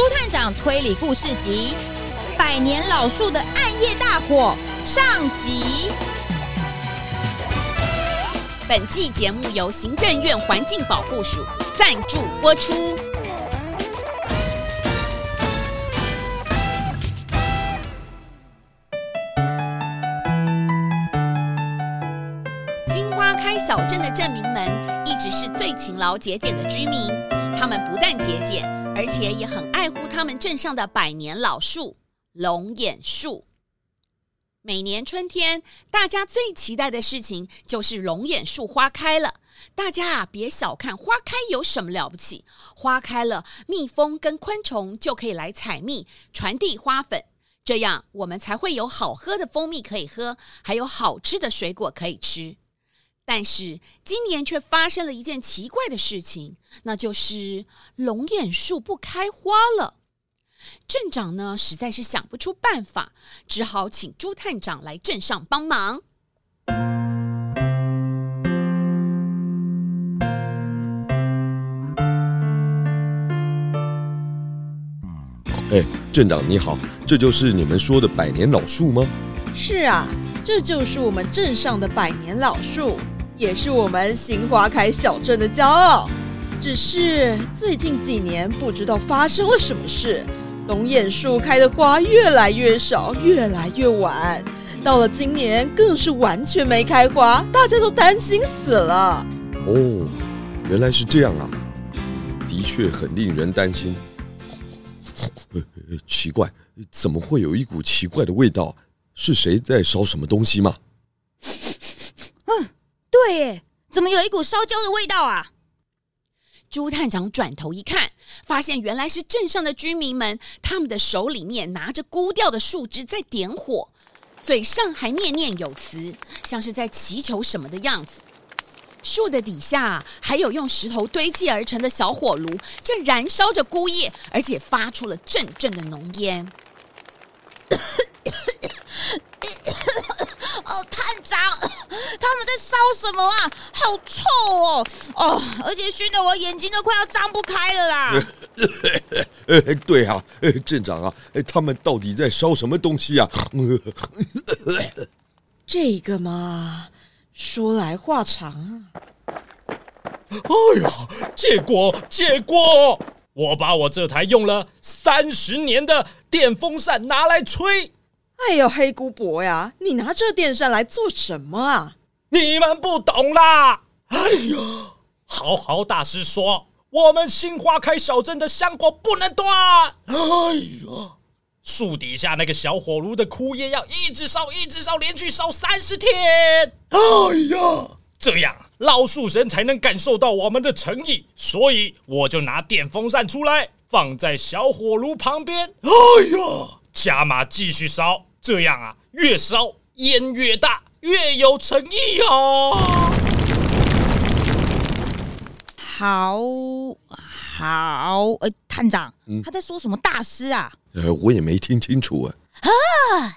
朱探长推理故事集《百年老树的暗夜大火》上集。本季节目由行政院环境保护署赞助播出。新花开小镇的镇民们一直是最勤劳节俭的居民，他们不但节俭。而且也很爱护他们镇上的百年老树龙眼树。每年春天，大家最期待的事情就是龙眼树花开了。大家啊，别小看花开有什么了不起，花开了，蜜蜂跟昆虫就可以来采蜜，传递花粉，这样我们才会有好喝的蜂蜜可以喝，还有好吃的水果可以吃。但是今年却发生了一件奇怪的事情，那就是龙眼树不开花了。镇长呢，实在是想不出办法，只好请朱探长来镇上帮忙。哎，镇长你好，这就是你们说的百年老树吗？是啊，这就是我们镇上的百年老树。也是我们新花开小镇的骄傲，只是最近几年不知道发生了什么事，龙眼树开的花越来越少，越来越晚，到了今年更是完全没开花，大家都担心死了。哦，原来是这样啊，的确很令人担心。奇怪，怎么会有一股奇怪的味道？是谁在烧什么东西吗？对耶，怎么有一股烧焦的味道啊？朱探长转头一看，发现原来是镇上的居民们，他们的手里面拿着枯掉的树枝在点火，嘴上还念念有词，像是在祈求什么的样子。树的底下还有用石头堆砌而成的小火炉，正燃烧着枯叶，而且发出了阵阵的浓烟。哦，探长。他们在烧什么啊？好臭哦！哦，而且熏得我眼睛都快要张不开了啦！呃，对啊，镇长啊，他们到底在烧什么东西啊？这个嘛，说来话长啊。哎呀，借过借过！我把我这台用了三十年的电风扇拿来吹。哎呦，黑姑婆呀，你拿这电扇来做什么啊？你们不懂啦！哎呀，豪豪大师说，我们新花开小镇的香火不能断。哎呀，树底下那个小火炉的枯叶要一直烧，一直烧，连续烧三十天。哎呀，这样老树神才能感受到我们的诚意，所以我就拿电风扇出来，放在小火炉旁边。哎呀，加码继续烧，这样啊，越烧烟越大。越有诚意哦！好好，呃，探长，嗯、他在说什么大师啊？呃，我也没听清楚啊。啊，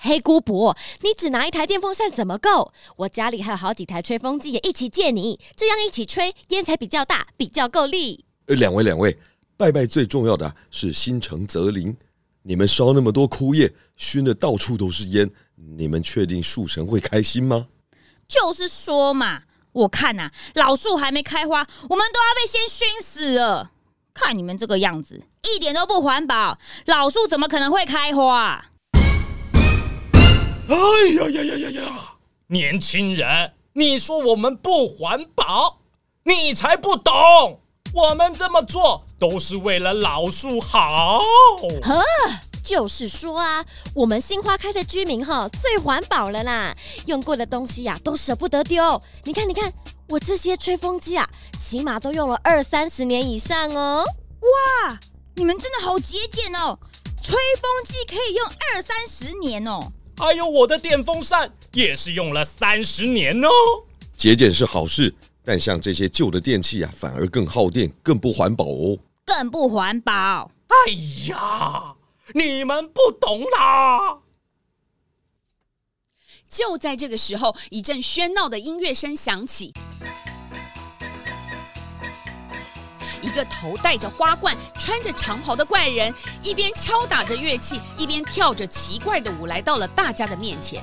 黑姑婆，你只拿一台电风扇怎么够？我家里还有好几台吹风机，也一起借你，这样一起吹，烟才比较大，比较够力。呃，两位两位，拜拜最重要的是心诚则灵。你们烧那么多枯叶，熏得到处都是烟。你们确定树神会开心吗？就是说嘛，我看呐、啊，老树还没开花，我们都要被先熏死了。看你们这个样子，一点都不环保。老树怎么可能会开花？哎呀呀呀呀呀！年轻人，你说我们不环保，你才不懂。我们这么做都是为了老树好。呵。就是说啊，我们新花开的居民哈最环保了啦，用过的东西呀、啊、都舍不得丢。你看，你看，我这些吹风机啊，起码都用了二三十年以上哦。哇，你们真的好节俭哦，吹风机可以用二三十年哦。还有我的电风扇也是用了三十年哦。节俭是好事，但像这些旧的电器啊，反而更耗电，更不环保哦。更不环保。哎呀！你们不懂啦！就在这个时候，一阵喧闹的音乐声响起，一一个头戴着花冠、穿着长袍的怪人，一边敲打着乐器，一边跳着奇怪的舞，来到了大家的面前。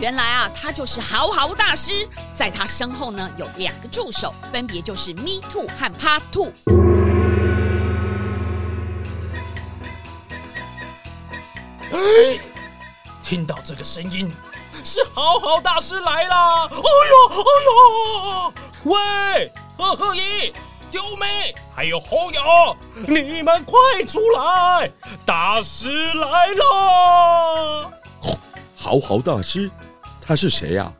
原来啊，他就是豪豪大师，在他身后呢有两个助手，分别就是 Me Too 和 Part Two。哎，听到这个声音，是豪豪大师来啦！哎呦，哎呦！喂，赫赫姨、丢妹，还有侯友，你们快出来！大师来了！豪豪大师。他是谁呀？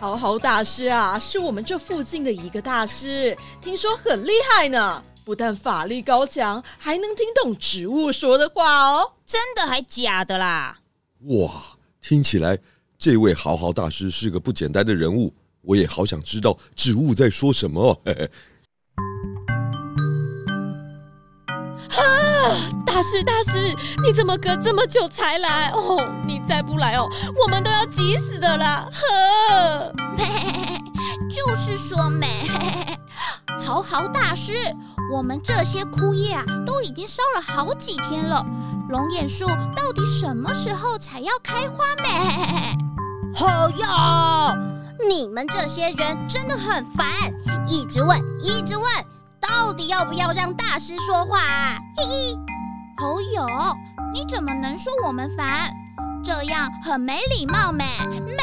豪豪大师啊，是我们这附近的一个大师，听说很厉害呢。不但法力高强，还能听懂植物说的话哦。真的还假的啦？哇，听起来这位豪豪大师是个不简单的人物。我也好想知道植物在说什么。嘿嘿。师，大师，你怎么隔这么久才来？哦，你再不来哦，我们都要急死的啦！呵，就是说没，豪豪大师，我们这些枯叶啊，都已经烧了好几天了。龙眼树到底什么时候才要开花没？好呀，你们这些人真的很烦，一直问，一直问，到底要不要让大师说话啊？嘿嘿。侯友，你怎么能说我们烦？这样很没礼貌咩？咩！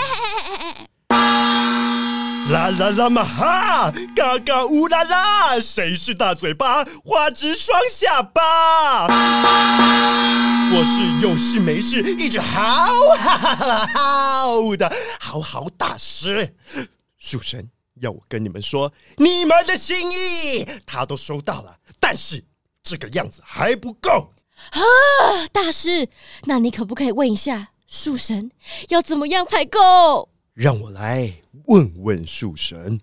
啦啦啦嘛哈，嘎嘎乌啦啦，谁是大嘴巴，花枝双下巴？我是有事没事一直嚎哈哈哈嚎的嚎嚎大师。树神要我跟你们说，你们的心意他都收到了，但是这个样子还不够。啊，大师，那你可不可以问一下树神，要怎么样才够？让我来问问树神。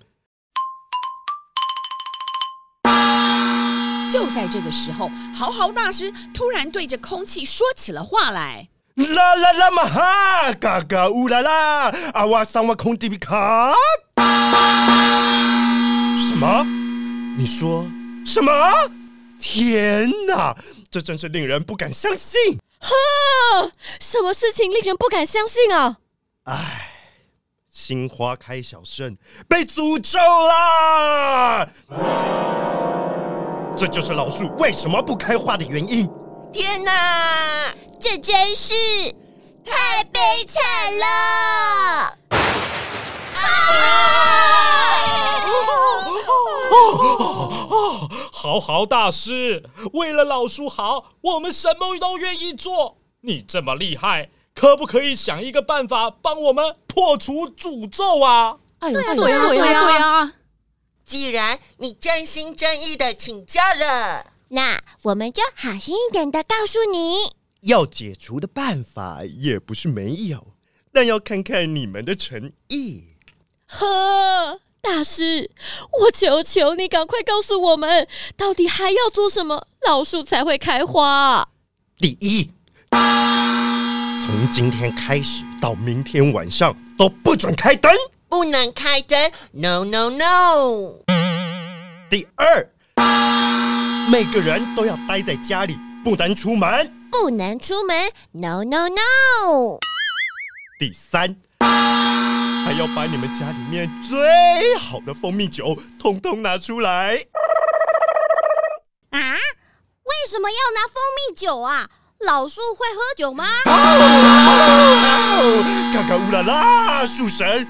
就在这个时候，豪豪大师突然对着空气说起了话来：“啦啦啦嘛哈，嘎嘎乌啦啦，阿瓦桑瓦空地比卡。”什么？你说什么？天哪！这真是令人不敢相信！哈，什么事情令人不敢相信啊？唉，新花开小镇被诅咒啦！这就是老树为什么不开花的原因。天哪，这真是太悲惨了！豪豪大师，为了老叔好，我们什么都愿意做。你这么厉害，可不可以想一个办法帮我们破除诅咒啊？哎呀，对呀，对呀，对呀！既然你真心真意的请教了，那我们就好心一点的告诉你，要解除的办法也不是没有，但要看看你们的诚意。呵。大师，我求求你赶快告诉我们，到底还要做什么，老树才会开花？第一，从今天开始到明天晚上都不准开灯，不能开灯，no no no。第二，每个人都要待在家里，不能出门，不能出门，no no no。第三。还要把你们家里面最好的蜂蜜酒通通拿出来啊！为什么要拿蜂蜜酒啊？老树会喝酒吗？嘎嘎乌拉拉，树神，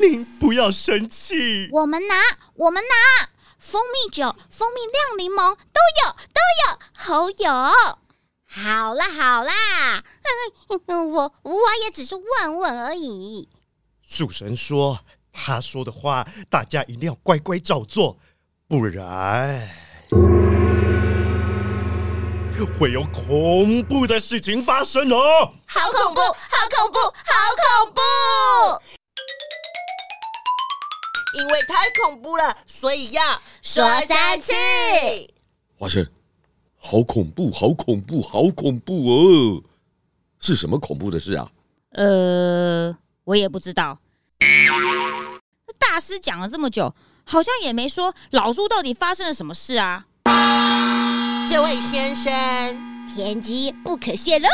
您不要生气。我们拿，我们拿蜂蜜酒、蜂蜜酿柠檬都有，都有，好有。好啦，好啦，嗯，我我也只是问问而已。树神说：“他说的话，大家一定要乖乖照做，不然会有恐怖的事情发生哦！好恐怖，好恐怖，好恐怖！因为太恐怖了，所以要说三次。花生，好恐怖，好恐怖，好恐怖哦！是什么恐怖的事啊？呃。”我也不知道，大师讲了这么久，好像也没说老朱到底发生了什么事啊。这位先生，天机不可泄露。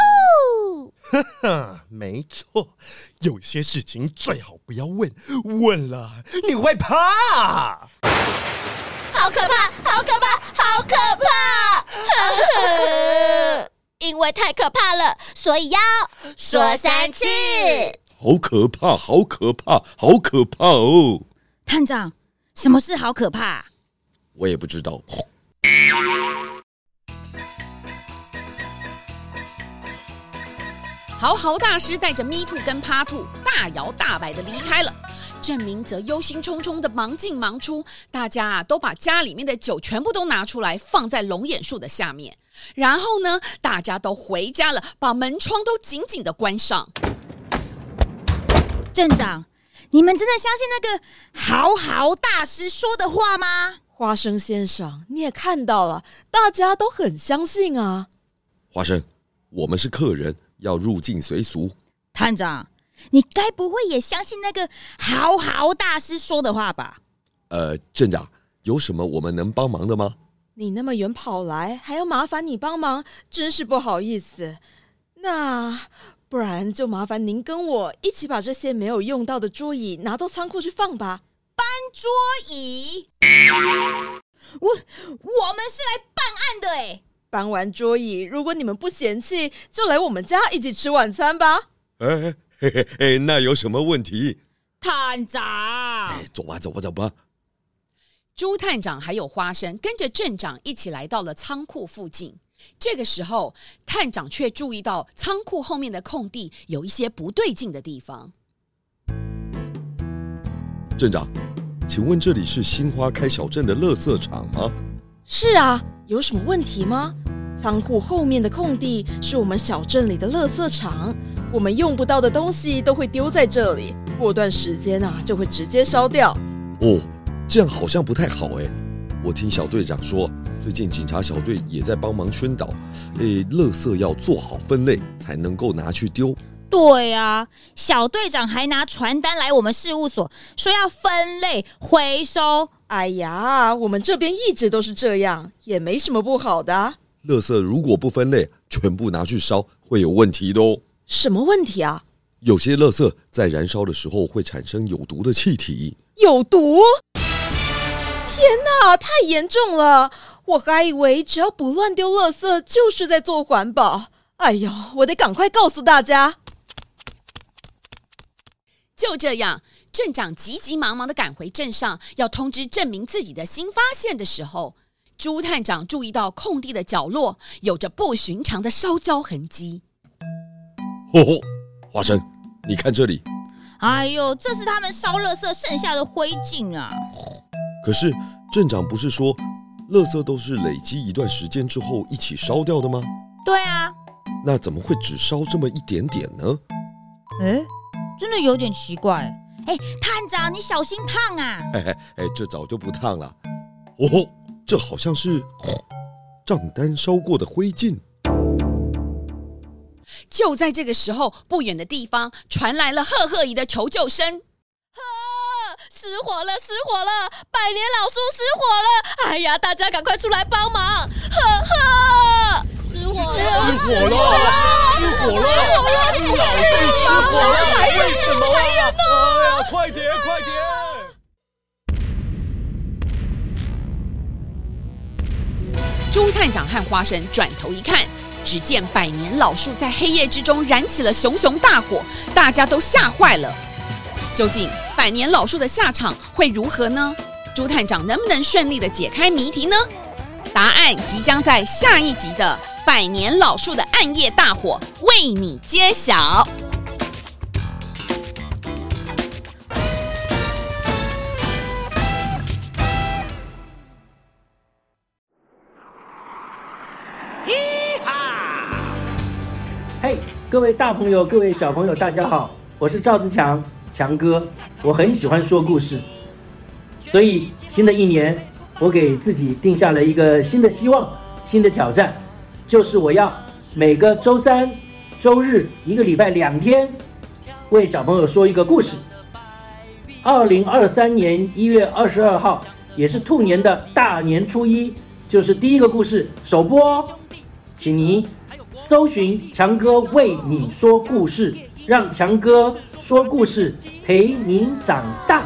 哈哈，没错，有些事情最好不要问，问了你会怕。好可怕，好可怕，好可怕！呵呵，因为太可怕了，所以要说三次。好可怕，好可怕，好可怕哦！探长，什么事好可怕？我也不知道。豪豪大师带着咪兔跟趴兔大摇大摆的离开了，郑明则忧心忡忡的忙进忙出。大家啊都把家里面的酒全部都拿出来放在龙眼树的下面，然后呢，大家都回家了，把门窗都紧紧的关上。镇长，你们真的相信那个豪豪大师说的话吗？花生先生，你也看到了，大家都很相信啊。花生，我们是客人。要入境随俗，探长，你该不会也相信那个豪豪大师说的话吧？呃，镇长，有什么我们能帮忙的吗？你那么远跑来，还要麻烦你帮忙，真是不好意思。那不然就麻烦您跟我一起把这些没有用到的桌椅拿到仓库去放吧。搬桌椅？我我们是来办案的哎。搬完桌椅，如果你们不嫌弃，就来我们家一起吃晚餐吧。哎嘿嘿嘿，那有什么问题？探长，哎，走吧，走吧，走吧。朱探长还有花生跟着镇长一起来到了仓库附近。这个时候，探长却注意到仓库后面的空地有一些不对劲的地方。镇长，请问这里是新花开小镇的垃圾场吗？是啊，有什么问题吗？仓库后面的空地是我们小镇里的垃圾场，我们用不到的东西都会丢在这里，过段时间啊就会直接烧掉。哦，这样好像不太好哎。我听小队长说，最近警察小队也在帮忙宣导，诶，垃圾要做好分类才能够拿去丢。对啊，小队长还拿传单来我们事务所，说要分类回收。哎呀，我们这边一直都是这样，也没什么不好的。垃圾如果不分类，全部拿去烧，会有问题的哦。什么问题啊？有些垃圾在燃烧的时候会产生有毒的气体。有毒？天哪，太严重了！我还以为只要不乱丢垃圾，就是在做环保。哎呦，我得赶快告诉大家。就这样。镇长急急忙忙的赶回镇上，要通知证明自己的新发现的时候，朱探长注意到空地的角落有着不寻常的烧焦痕迹。嚯嚯，华生，你看这里。哎呦，这是他们烧垃圾剩下的灰烬啊！可是镇长不是说，垃圾都是累积一段时间之后一起烧掉的吗？对啊。那怎么会只烧这么一点点呢？哎，真的有点奇怪。哎，探长，你小心烫啊！嘿嘿，哎，这早就不烫了。哦，这好像是账单烧过的灰烬。就在这个时候，不远的地方传来了赫赫姨的求救声：“啊，失火了，失火了！百年老树失火了！哎呀，大家赶快出来帮忙！呵呵，失火了，失火了，失火了，老树失火了！为什么啊？”快点，快点！朱探长和花生转头一看，只见百年老树在黑夜之中燃起了熊熊大火，大家都吓坏了。究竟百年老树的下场会如何呢？朱探长能不能顺利的解开谜题呢？答案即将在下一集的《百年老树的暗夜大火》为你揭晓。各位大朋友，各位小朋友，大家好，我是赵自强，强哥我很喜欢说故事。所以新的一年我给自己定下了一个新的希望新的挑战。就是我要每个周三周日一个礼拜两天为小朋友说一个故事。二零二三年一月二十二号也是兔年的大年初一就是第一个故事首播哦。请您搜寻强哥为你说故事。让强哥说故事陪您长大。